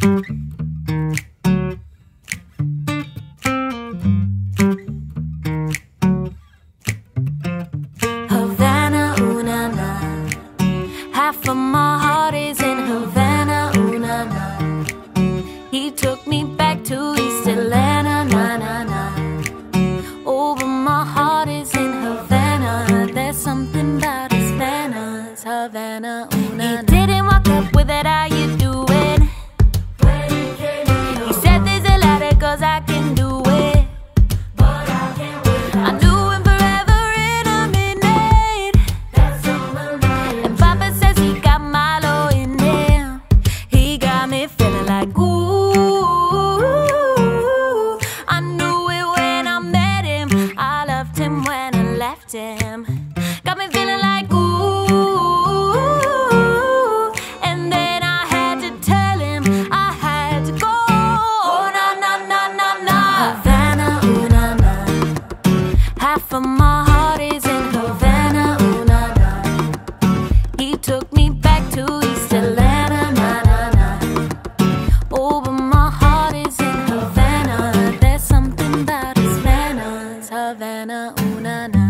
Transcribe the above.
Havana, ooh na na. Half of my heart is in Havana, ooh. He took me back to East Atlanta, na na na. My heart is in Havana. There's something about his manners, Havana, ooh. He didn't walk up with that eye. him when I left him. Got me feeling. una no.